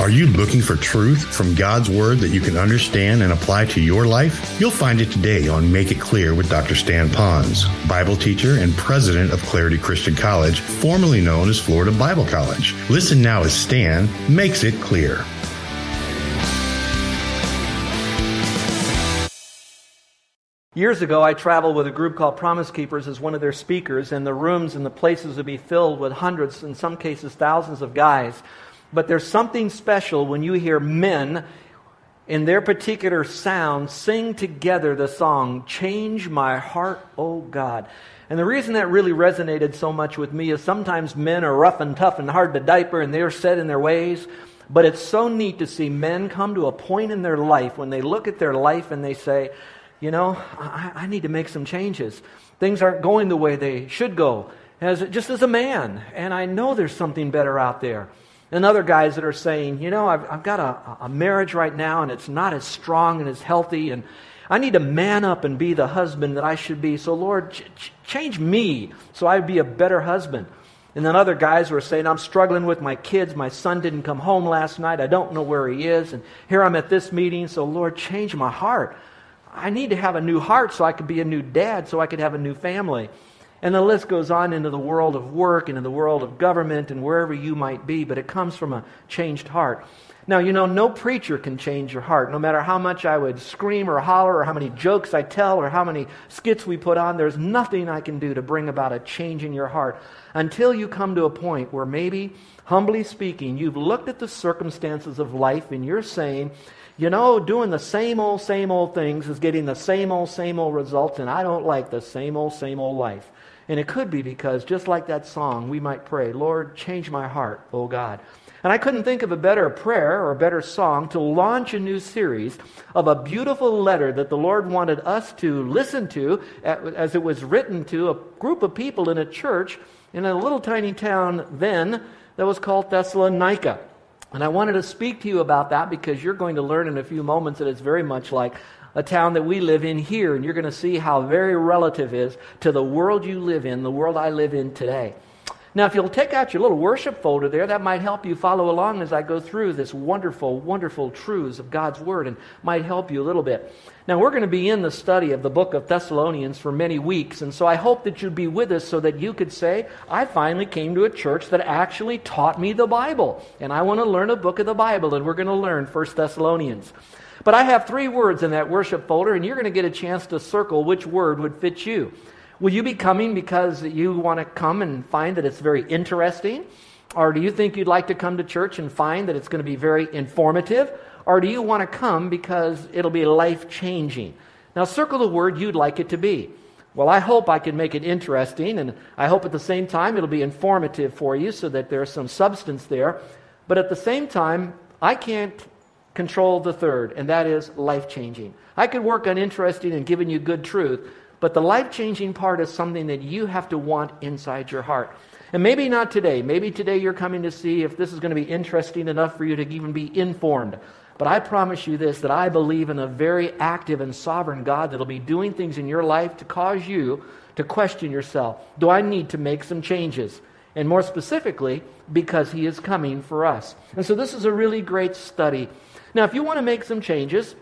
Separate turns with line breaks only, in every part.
Are you looking for truth from God's Word that you can understand and apply to your life? You'll find it today on Make It Clear with Dr. Stan Ponz, Bible teacher and president of Clarity Christian College, formerly known as Florida Bible College. Listen now as Stan makes it clear.
Years ago, I traveled with a group called Promise Keepers as one of their speakers, and the rooms and the places would be filled with hundreds, in some cases thousands of guys. But there's something special when you hear men in their particular sound sing together the song, Change My Heart, O God. And the reason that really resonated so much with me is sometimes men are rough and tough and hard to diaper and they're set in their ways. But it's so neat to see men come to a point in their life when they look at their life and they say, you know, I, I, need to make some changes. Things aren't going the way they should go, as, just as a man. And I know there's something better out there. And other guys that are saying, you know, I've, I've got a, a marriage right now and it's not as strong and as healthy, and I need to man up and be the husband that I should be. So, Lord, ch- ch- change me so I'd be a better husband. And then other guys were saying, I'm struggling with my kids. My son didn't come home last night. I don't know where he is. And here I'm at this meeting. So, Lord, change my heart. I need to have a new heart so I could be a new dad, so I could have a new family. And the list goes on into the world of work and in the world of government and wherever you might be, but it comes from a changed heart. Now, you know, no preacher can change your heart. No matter how much I would scream or holler or how many jokes I tell or how many skits we put on, there's nothing I can do to bring about a change in your heart until you come to a point where maybe, humbly speaking, you've looked at the circumstances of life and you're saying, you know, doing the same old, same old things is getting the same old, same old results, and I don't like the same old, same old life. And it could be because, just like that song, we might pray, Lord, change my heart, O God. And I couldn't think of a better prayer or a better song to launch a new series of a beautiful letter that the Lord wanted us to listen to as it was written to a group of people in a church in a little tiny town then that was called Thessalonica. And I wanted to speak to you about that because you're going to learn in a few moments that it's very much like a town that we live in here. And you're going to see how very relative is to the world you live in, the world I live in today. Now, if you'll take out your little worship folder there, that might help you follow along as I go through this wonderful, wonderful truths of God's Word and might help you a little bit. Now, we're going to be in the study of the book of Thessalonians for many weeks, and so I hope that you'd be with us so that you could say, I finally came to a church that actually taught me the Bible, and I want to learn a book of the Bible, and we're going to learn First Thessalonians. But I have three words in that worship folder, and you're going to get a chance to circle which word would fit you. Will you be coming because you want to come and find that it's very interesting? Or do you think you'd like to come to church and find that it's going to be very informative? Or do you want to come because it'll be life changing? Now, circle the word you'd like it to be. Well, I hope I can make it interesting, and I hope at the same time it'll be informative for you so that there's some substance there. But at the same time, I can't control the third, and that is life changing. I could work on interesting and giving you good truth, but the life changing part is something that you have to want inside your heart. And maybe not today. Maybe today you're coming to see if this is going to be interesting enough for you to even be informed. But I promise you this that I believe in a very active and sovereign God that'll be doing things in your life to cause you to question yourself. Do I need to make some changes? And more specifically, because He is coming for us. And so this is a really great study. Now, if you want to make some changes,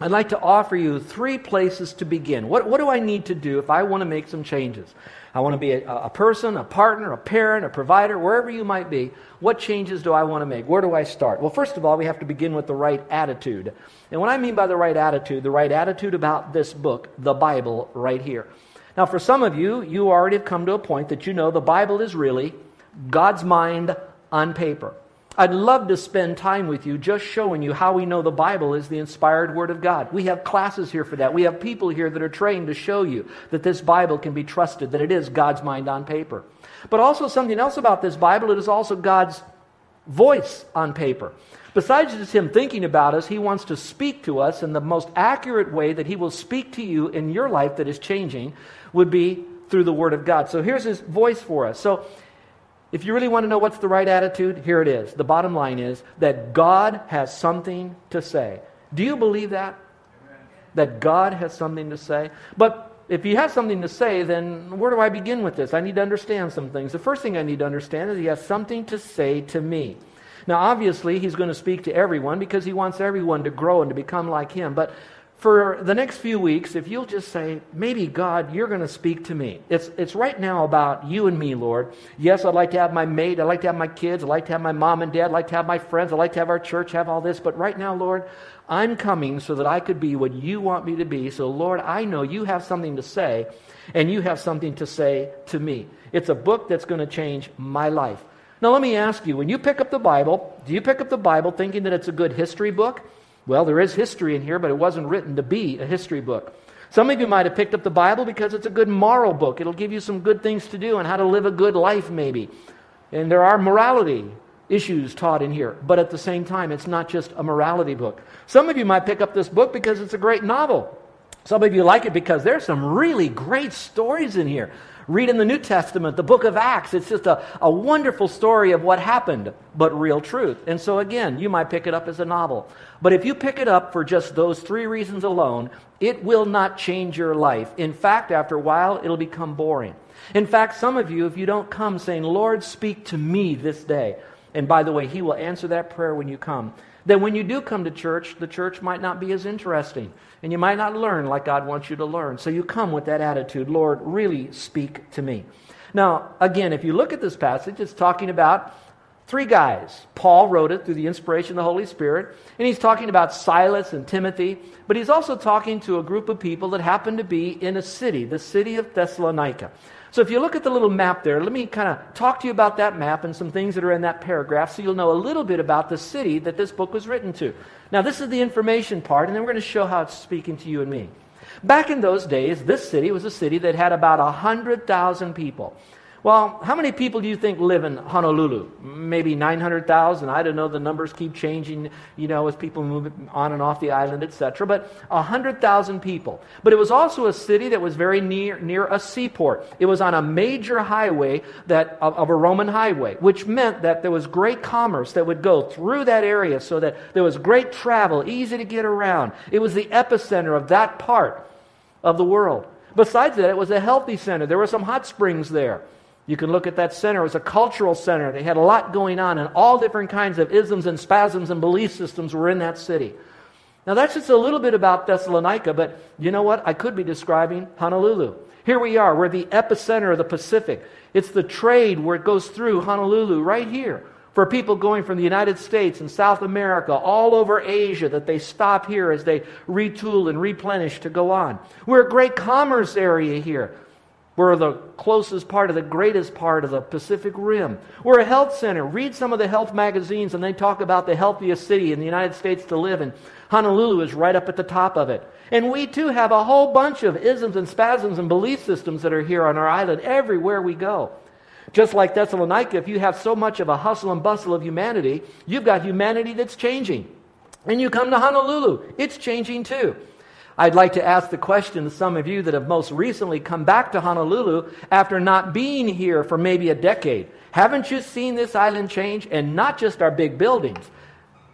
I'd like to offer you three places to begin. What, what do I need to do if I want to make some changes? I want to be a, a, person, a partner, a parent, a provider, wherever you might be. What changes do I want to make? Where do I start? Well, first of all, we have to begin with the right attitude. And what I mean by the right attitude, the right attitude about this book, the Bible, right here. Now, for some of you, you already have come to a point that you know the Bible is really God's mind on paper. I'd love to spend time with you just showing you how we know the Bible is the inspired Word of God. We have classes here for that. We have people here that are trained to show you that this Bible can be trusted, that it is God's mind on paper. But also, something else about this Bible, it is also God's voice on paper. Besides just Him thinking about us, He wants to speak to us, and the most accurate way that He will speak to you in your life that is changing would be through the Word of God. So here's His voice for us. So if you really want to know what's the right attitude, here it is. The bottom line is that God has something to say. Do you believe that? Amen. That God has something to say? But if He has something to say, then where do I begin with this? I need to understand some things. The first thing I need to understand is He has something to say to me. Now, obviously, he's going to speak to everyone because he wants everyone to grow and to become like him. But for the next few weeks, if you'll just say, maybe God, you're going to speak to me. It's, it's right now about you and me, Lord. Yes, I'd like to have my mate. I'd like to have my kids. I'd like to have my mom and dad. I'd like to have my friends. I'd like to have our church, have all this. But right now, Lord, I'm coming so that I could be what you want me to be. So, Lord, I know you have something to say, and you have something to say to me. It's a book that's going to change my life. Now, let me ask you when you pick up the Bible, do you pick up the Bible thinking that it's a good history book? Well, there is history in here, but it wasn't written to be a history book. Some of you might have picked up the Bible because it's a good moral book. It'll give you some good things to do and how to live a good life, maybe. And there are morality issues taught in here. But at the same time, it's not just a morality book. Some of you might pick up this book because it's a great novel. Some of you like it because there's some really great stories in here. Read in the New Testament, the book of Acts. It's just a, a wonderful story of what happened, but real truth. And so, again, you might pick it up as a novel. But if you pick it up for just those three reasons alone, it will not change your life. In fact, after a while, it'll become boring. In fact, some of you, if you don't come saying, Lord, speak to me this day, and by the way, He will answer that prayer when you come, then when you do come to church, the church might not be as interesting. And you might not learn like God wants you to learn. So you come with that attitude Lord, really speak to me. Now, again, if you look at this passage, it's talking about three guys. Paul wrote it through the inspiration of the Holy Spirit, and he's talking about Silas and Timothy, but he's also talking to a group of people that happened to be in a city, the city of Thessalonica. So if you look at the little map there, let me kind of talk to you about that map and some things that are in that paragraph so you'll know a little bit about the city that this book was written to. Now, this is the information part, and then we're going to show how it's speaking to you and me. Back in those days, this city was a city that had about 100,000 people. Well, how many people do you think live in Honolulu? Maybe 900,000. I don't know. The numbers keep changing, you know, as people move on and off the island, etc. But 100,000 people. But it was also a city that was very near, near a seaport. It was on a major highway that, of, of a Roman highway, which meant that there was great commerce that would go through that area so that there was great travel, easy to get around. It was the epicenter of that part of the world. Besides that, it was a healthy center. There were some hot springs there. You can look at that center. It was a cultural center. They had a lot going on, and all different kinds of isms and spasms and belief systems were in that city. Now, that's just a little bit about Thessalonica, but you know what? I could be describing Honolulu. Here we are. We're the epicenter of the Pacific. It's the trade where it goes through Honolulu right here. For people going from the United States and South America, all over Asia, that they stop here as they retool and replenish to go on. We're a great commerce area here. We're the closest part of the greatest part of the Pacific Rim. We're a health center. Read some of the health magazines, and they talk about the healthiest city in the United States to live in. Honolulu is right up at the top of it. And we too have a whole bunch of isms and spasms and belief systems that are here on our island everywhere we go. Just like Thessalonica, if you have so much of a hustle and bustle of humanity, you've got humanity that's changing. And you come to Honolulu, it's changing too. I'd like to ask the question to some of you that have most recently come back to Honolulu after not being here for maybe a decade. Haven't you seen this island change? And not just our big buildings,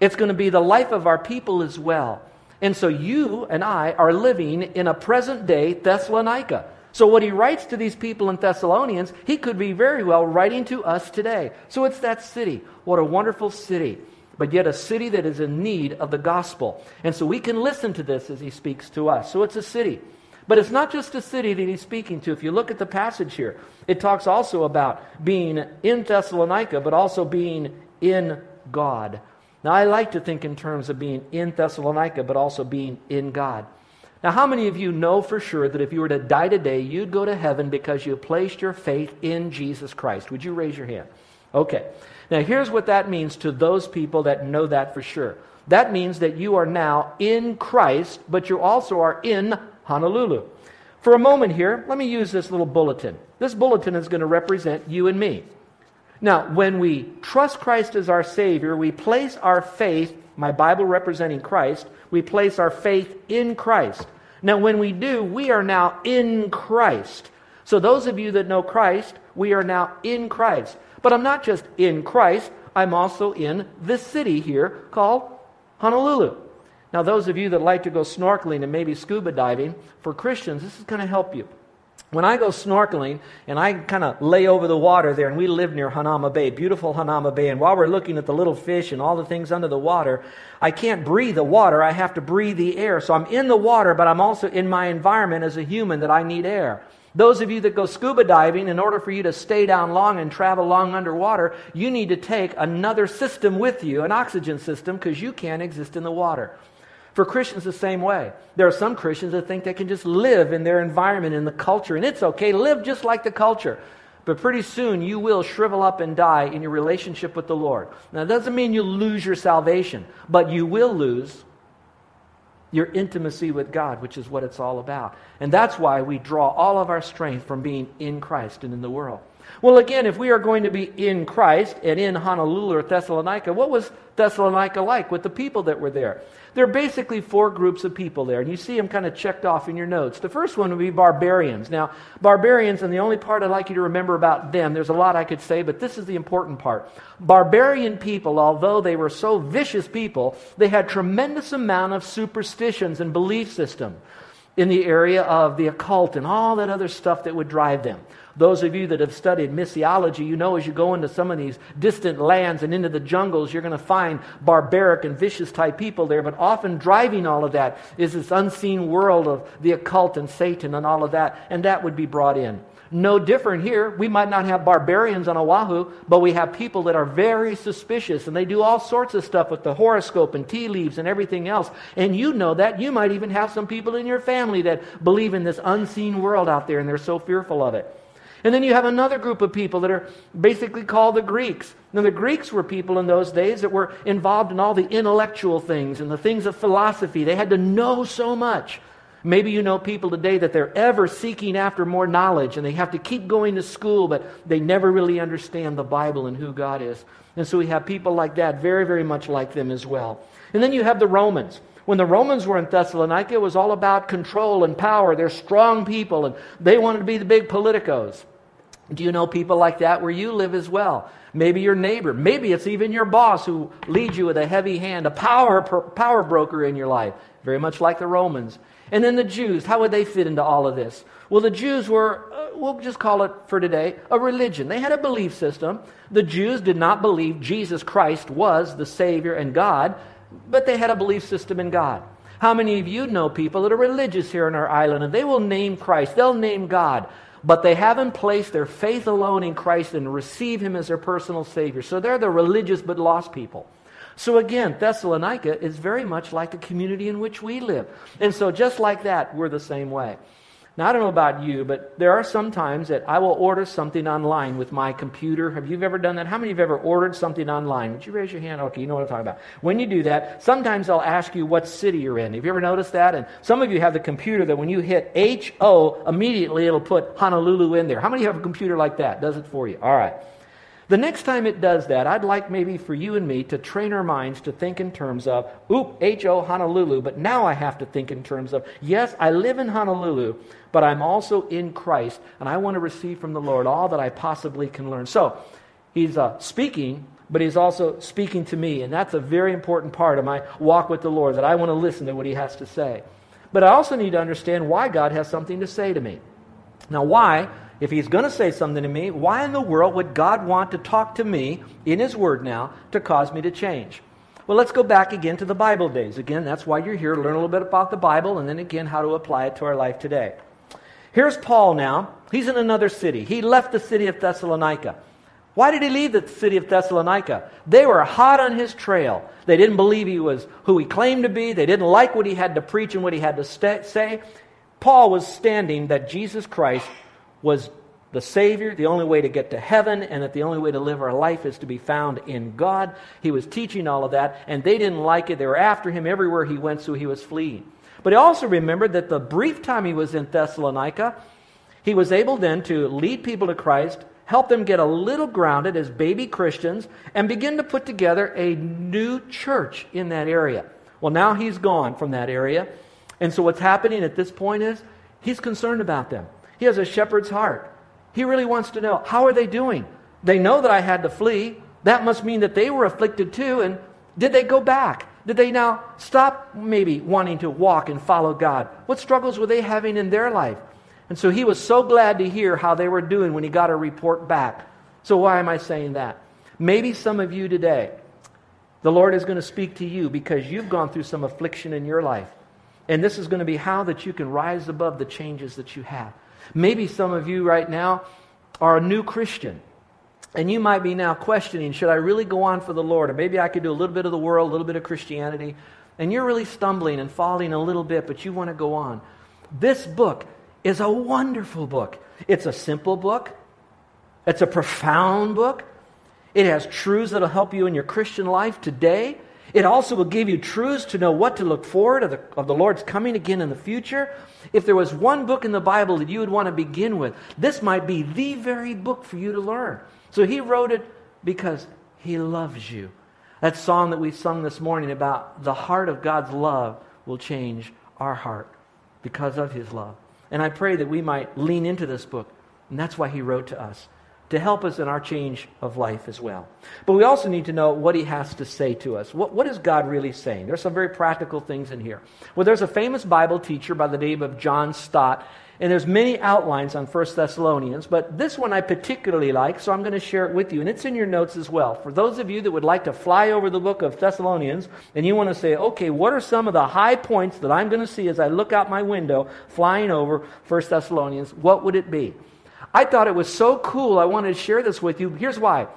it's going to be the life of our people as well. And so you and I are living in a present day Thessalonica. So, what he writes to these people in Thessalonians, he could be very well writing to us today. So, it's that city. What a wonderful city but yet a city that is in need of the gospel. And so we can listen to this as he speaks to us. So it's a city. But it's not just a city that he's speaking to. If you look at the passage here, it talks also about being in Thessalonica, but also being in God. Now, I like to think in terms of being in Thessalonica, but also being in God. Now, how many of you know for sure that if you were to die today, you'd go to heaven because you placed your faith in Jesus Christ? Would you raise your hand? Okay. Now, here's what that means to those people that know that for sure. That means that you are now in Christ, but you also are in Honolulu. For a moment here, let me use this little bulletin. This bulletin is going to represent you and me. Now, when we trust Christ as our Savior, we place our faith, my Bible representing Christ, we place our faith in Christ. Now, when we do, we are now in Christ. So, those of you that know Christ, we are now in Christ. But I'm not just in Christ, I'm also in this city here called Honolulu. Now, those of you that like to go snorkeling and maybe scuba diving, for Christians, this is going to help you. when I go snorkeling and I kind of lay over the water there, and we live near Hanauma Bay, beautiful Hanauma Bay, and while we're looking at the little fish and all the things under the water, I can't breathe the water. I have to breathe the air. So I'm in the water, but I'm also in my environment as a human that I need air. Those of you that go scuba diving, in order for you to stay down long and travel long underwater, you need to take another system with you, an oxygen system, because you can't exist in the water. For Christians, the same way. There are some Christians that think they can just live in their environment, in the culture, and it's okay. Live just like the culture. But pretty soon you will shrivel up and die in your relationship with the Lord. Now, that doesn't mean you lose your salvation, but you will lose your intimacy with God, which is what it's all about. And that's why we draw all of our strength from being in Christ and in the world. Well, again, if we are going to be in Christ and in Honolulu or Thessalonica, what was Thessalonica like with the people that were there? There are basically four groups of people there, and you see them kind of checked off in your notes. The first one would be barbarians. Now, barbarians, and the only part I'd like you to remember about them, there's a lot I could say, but this is the important part. Barbarian people, although they were so vicious people, they had tremendous amount of superstitions and belief system in the area of the occult and all that other stuff that would drive them. Those of you that have studied missiology, you know as you go into some of these distant lands and into the jungles, you're going to find barbaric and vicious type people there. But often driving all of that is this unseen world of the occult and Satan and all of that, and that would be brought in. No different here. We might not have barbarians on Oahu, but we have people that are very suspicious and they do all sorts of stuff with the horoscope and tea leaves and everything else. And you know that. You might even have some people in your family that believe in this unseen world out there and they're so fearful of it. And then you have another group of people that are basically called the Greeks. Now, the Greeks were people in those days that were involved in all the intellectual things and the things of philosophy. They had to know so much. Maybe you know people today that they're ever seeking after more knowledge and they have to keep going to school, but they never really understand the Bible and who God is. And so we have people like that, very, very much like them as well. And then you have the Romans. When the Romans were in Thessalonica, it was all about control and power. They're strong people and they wanted to be the big politicos. Do you know people like that where you live as well? Maybe your neighbor. Maybe it's even your boss who leads you with a heavy hand, a power, power broker in your life, very much like the Romans. And then the Jews, how would they fit into all of this? Well, the Jews were, uh, we'll just call it for today, a religion. They had a belief system. The Jews did not believe Jesus Christ was the Savior and God, but they had a belief system in God. How many of you know people that are religious here in our island and they will name Christ, they'll name God, but they haven't placed their faith alone in Christ and receive Him as their personal Savior. So they're the religious but lost people. So again, Thessalonica is very much like the community in which we live. And so just like that, we're the same way. Now, I don't know about you, but there are some times that I will order something online with my computer. Have you ever done that? How many of you have ever ordered something online? Would you raise your hand? Okay, you know what I'm talking about. When you do that, sometimes I'll ask you what city you're in. Have you ever noticed that? And some of you have the computer that when you hit H-O, immediately it'll put Honolulu in there. How many have a computer like that? Does it for you? All right. The next time it does that, I'd like maybe for you and me to train our minds to think in terms of, oop, H-O, Honolulu, but now I have to think in terms of, yes, I live in Honolulu, but I'm also in Christ, and I want to receive from the Lord all that I possibly can learn. So, he's uh, speaking, but he's also speaking to me, and that's a very important part of my walk with the Lord, that I want to listen to what he has to say. But I also need to understand why God has something to say to me. Now, why? If he's going to say something to me, why in the world would God want to talk to me in his word now to cause me to change? Well, let's go back again to the Bible days. Again, that's why you're here, to learn a little bit about the Bible, and then again, how to apply it to our life today. Here's Paul now. He's in another city. He left the city of Thessalonica. Why did he leave the city of Thessalonica? They were hot on his trail. They didn't believe he was who he claimed to be. They didn't like what he had to preach and what he had to st- say. Paul was standing that Jesus Christ was the Savior, the only way to get to heaven, and that the only way to live our life is to be found in God. He was teaching all of that, and they didn't like it. They were after him everywhere he went, so he was fleeing. But he also remembered that the brief time he was in Thessalonica, he was able then to lead people to Christ, help them get a little grounded as baby Christians, and begin to put together a new church in that area. Well, now he's gone from that area. And so what's happening at this point is he's concerned about them. He has a shepherd's heart. He really wants to know how are they doing? They know that I had to flee. That must mean that they were afflicted too. And did they go back? Did they now stop maybe wanting to walk and follow God? What struggles were they having in their life? And so he was so glad to hear how they were doing when he got a report back. So, why am I saying that? Maybe some of you today, the Lord is going to speak to you because you've gone through some affliction in your life. And this is going to be how that you can rise above the changes that you have. Maybe some of you right now are a new Christian. And you might be now questioning, should I really go on for the Lord? Or maybe I could do a little bit of the world, a little bit of Christianity. And you're really stumbling and falling a little bit, but you want to go on. This book is a wonderful book. It's a simple book, it's a profound book. It has truths that'll help you in your Christian life today. It also will give you truths to know what to look forward of the, of the Lord's coming again in the future. If there was one book in the Bible that you would want to begin with, this might be the very book for you to learn. So he wrote it because he loves you. That song that we sung this morning about the heart of God's love will change our heart because of his love. And I pray that we might lean into this book. And that's why he wrote to us to help us in our change of life as well. But we also need to know what he has to say to us. What, what is God really saying? There's some very practical things in here. Well, there's a famous Bible teacher by the name of John Stott, and there's many outlines on 1 Thessalonians, but this one I particularly like, so I'm going to share it with you, and it's in your notes as well. For those of you that would like to fly over the book of Thessalonians, and you want to say, okay, what are some of the high points that I'm going to see as I look out my window flying over 1 Thessalonians, what would it be? I thought it was so cool. I wanted to share this with you. Here's why.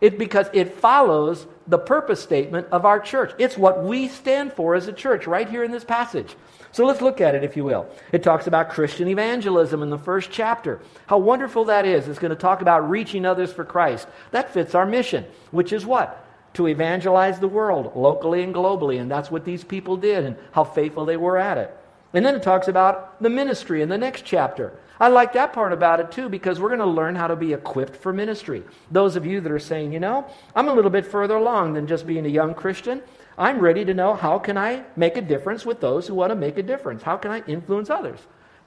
It because it follows the purpose statement of our church. It's what we stand for as a church right here in this passage. So let's look at it, if you will. It talks about Christian evangelism in the first chapter. How wonderful that is. It's going to talk about reaching others for Christ. That fits our mission, which is what? To evangelize the world locally and globally. And that's what these people did and how faithful they were at it. And then it talks about the ministry in the next chapter. I like that part about it too because we're going to learn how to be equipped for ministry. Those of you that are saying, you know, I'm a little bit further along than just being a young Christian. I'm ready to know how can I make a difference with those who want to make a difference? How can I influence others?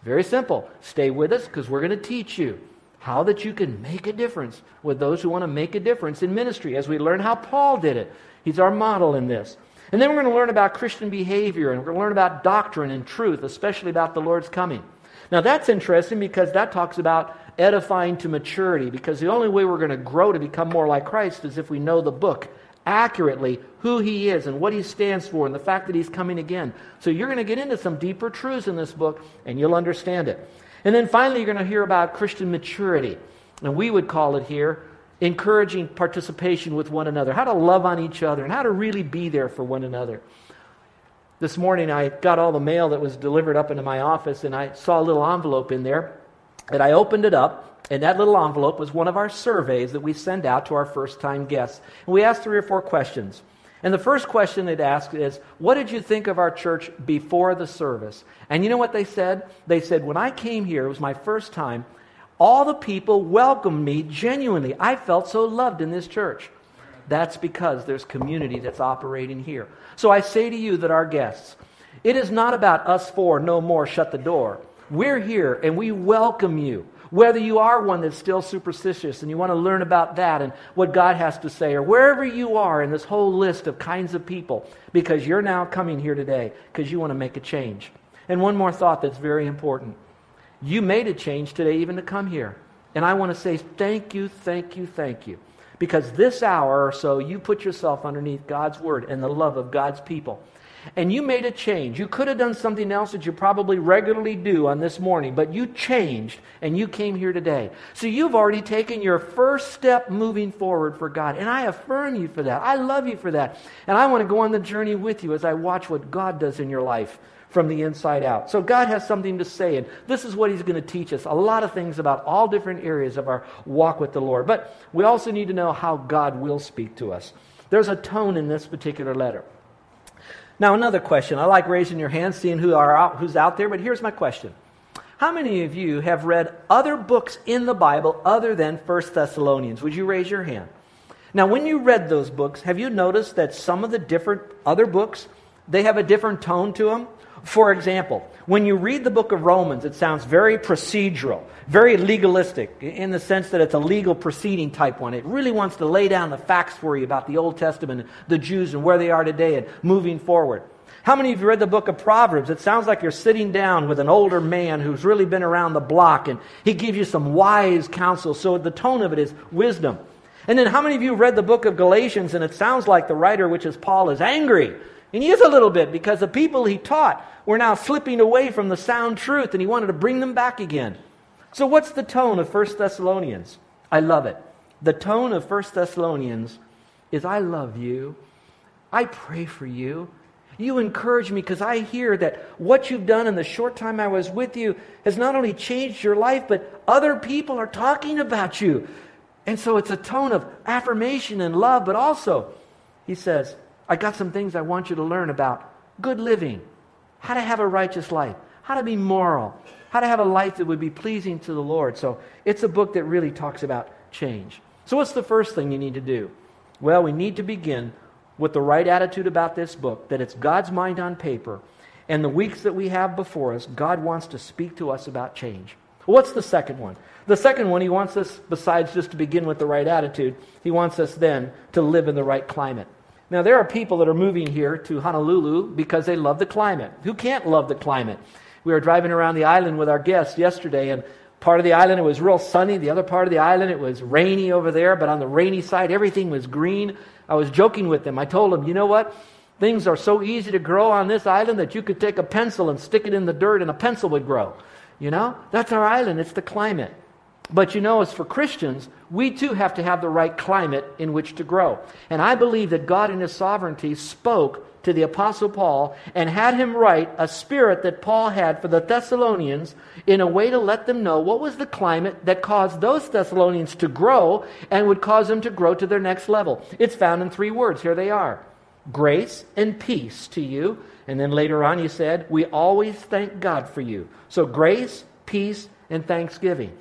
Very simple. Stay with us because we're going to teach you how that you can make a difference with those who want to make a difference in ministry as we learn how Paul did it. He's our model in this. And then we're going to learn about Christian behavior and we're going to learn about doctrine and truth, especially about the Lord's coming. Now, that's interesting because that talks about edifying to maturity, because the only way we're going to grow to become more like Christ is if we know the book accurately, who he is and what he stands for, and the fact that he's coming again. So, you're going to get into some deeper truths in this book, and you'll understand it. And then finally, you're going to hear about Christian maturity. And we would call it here encouraging participation with one another, how to love on each other, and how to really be there for one another. This morning I got all the mail that was delivered up into my office and I saw a little envelope in there. And I opened it up, and that little envelope was one of our surveys that we send out to our first time guests. And we asked three or four questions. And the first question it asked is, What did you think of our church before the service? And you know what they said? They said, When I came here, it was my first time, all the people welcomed me genuinely. I felt so loved in this church. That's because there's community that's operating here. So I say to you that our guests, it is not about us four, no more, shut the door. We're here and we welcome you. Whether you are one that's still superstitious and you want to learn about that and what God has to say, or wherever you are in this whole list of kinds of people, because you're now coming here today because you want to make a change. And one more thought that's very important. You made a change today even to come here. And I want to say thank you, thank you, thank you. Because this hour or so, you put yourself underneath God's word and the love of God's people. And you made a change. You could have done something else that you probably regularly do on this morning, but you changed and you came here today. So you've already taken your first step moving forward for God. And I affirm you for that. I love you for that. And I want to go on the journey with you as I watch what God does in your life from the inside out. So God has something to say, and this is what He's going to teach us a lot of things about all different areas of our walk with the Lord. But we also need to know how God will speak to us. There's a tone in this particular letter. Now, another question. I like raising your hand, seeing who are out, who's out there, but here's my question. How many of you have read other books in the Bible other than First Thessalonians? Would you raise your hand? Now, when you read those books, have you noticed that some of the different other books, they have a different tone to them? For example, when you read the book of Romans, it sounds very procedural, very legalistic, in the sense that it's a legal proceeding type one. It really wants to lay down the facts for you about the Old Testament, the Jews, and where they are today and moving forward. How many of you read the book of Proverbs? It sounds like you're sitting down with an older man who's really been around the block and he gives you some wise counsel. So the tone of it is wisdom. And then how many of you read the book of Galatians and it sounds like the writer, which is Paul, is angry? And he is a little bit because the people he taught were now slipping away from the sound truth and he wanted to bring them back again. So what's the tone of 1 Thessalonians? I love it. The tone of 1 Thessalonians is I love you. I pray for you. You encourage me because I hear that what you've done in the short time I was with you has not only changed your life, but other people are talking about you. And so it's a tone of affirmation and love, but also, he says, I got some things I want you to learn about good living, how to have a righteous life, how to be moral, how to have a life that would be pleasing to the Lord. So it's a book that really talks about change. So, what's the first thing you need to do? Well, we need to begin with the right attitude about this book, that it's God's mind on paper. And the weeks that we have before us, God wants to speak to us about change. what's the second one? The second one, He wants us, besides just to begin with the right attitude, He wants us then to live in the right climate. Now, there are people that are moving here to Honolulu because they love the climate. Who can't love the climate? We were driving around the island with our guests yesterday, and part of the island it was real sunny. The other part of the island it was rainy over there, but on the rainy side, everything was green. I was joking with them. I told them, you know what? Things are so easy to grow on this island that you could take a pencil and stick it in the dirt and a pencil would grow. You know? That's our island, it's the climate. But you know, as for Christians, we too have to have the right climate in which to grow. And I believe that God in His sovereignty spoke to the Apostle Paul and had him write a spirit that Paul had for the Thessalonians in a way to let them know what was the climate that caused those Thessalonians to grow and would cause them to grow to their next level. It's found in three words. Here they are grace and peace to you. And then later on, he said, We always thank God for you. So grace, peace, and thanksgiving.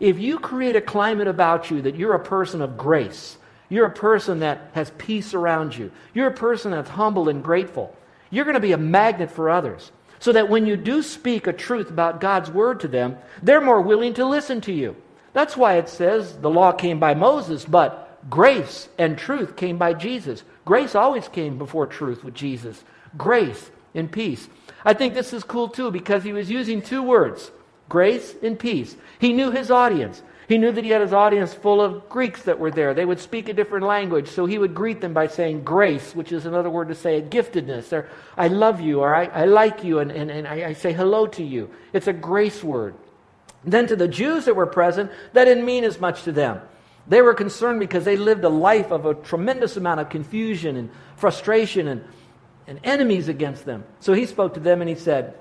If you create a climate about you that you're a person of grace, you're a person that has peace around you. You're a person that's humble and grateful. You're going to be a magnet for others. So that when you do speak a truth about God's word to them, they're more willing to listen to you. That's why it says the law came by Moses, but grace and truth came by Jesus. Grace always came before truth with Jesus. Grace and peace. I think this is cool too because he was using two words grace and peace. He knew his audience. He knew that he had his audience full of Greeks that were there. They would speak a different language, so he would greet them by saying grace, which is another word to say a giftedness, or I love you, or I, I like you, and, and, and I, I say hello to you. It's a grace word. Then to the Jews that were present, that didn't mean as much to them. They were concerned because they lived a life of a tremendous amount of confusion and frustration and, and enemies against them. So he spoke to them and he said,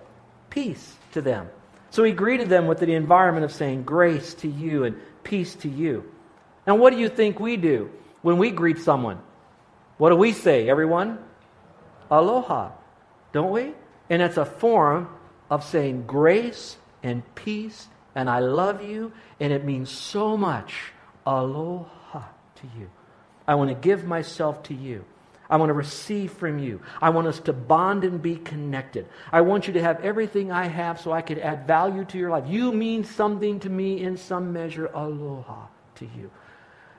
Peace to them. So he greeted them with the environment of saying, Grace to you and peace to you. Now, what do you think we do when we greet someone? What do we say, everyone? Aloha, don't we? And it's a form of saying grace and peace and I love you, and it means so much. Aloha to you. I want to give myself to you. I want to receive from you. I want us to bond and be connected. I want you to have everything I have so I can add value to your life. You mean something to me in some measure. Aloha to you.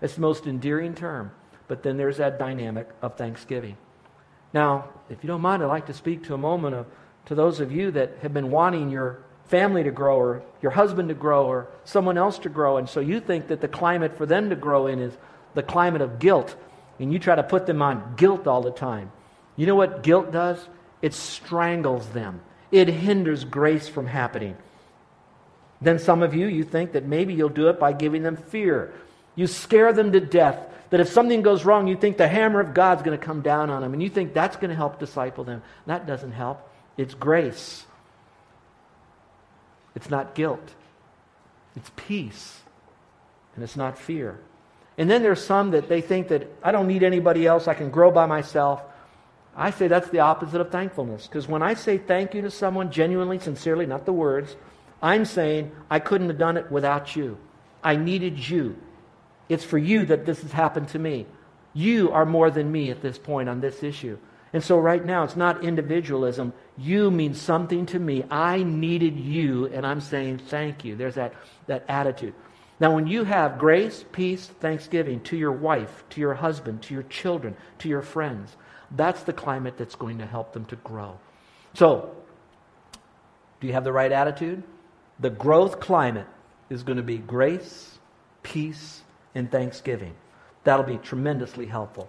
It's the most endearing term. But then there's that dynamic of thanksgiving. Now, if you don't mind, I'd like to speak to a moment of, to those of you that have been wanting your family to grow or your husband to grow or someone else to grow. And so you think that the climate for them to grow in is the climate of guilt and you try to put them on guilt all the time. You know what guilt does? It strangles them, it hinders grace from happening. Then some of you, you think that maybe you'll do it by giving them fear. You scare them to death. That if something goes wrong, you think the hammer of God's going to come down on them, and you think that's going to help disciple them. That doesn't help. It's grace. It's not guilt. It's peace. And it's not fear. And then there's some that they think that I don't need anybody else, I can grow by myself. I say that's the opposite of thankfulness. Because when I say thank you to someone genuinely, sincerely, not the words, I'm saying I couldn't have done it without you. I needed you. It's for you that this has happened to me. You are more than me at this point on this issue. And so right now, it's not individualism. You mean something to me. I needed you, and I'm saying thank you. There's that, that attitude. Now, when you have grace, peace, thanksgiving to your wife, to your husband, to your children, to your friends, That's the climate that's going to help them to grow. So, do you have the right attitude? The growth climate is going to be grace, peace, and thanksgiving. That'll be tremendously helpful.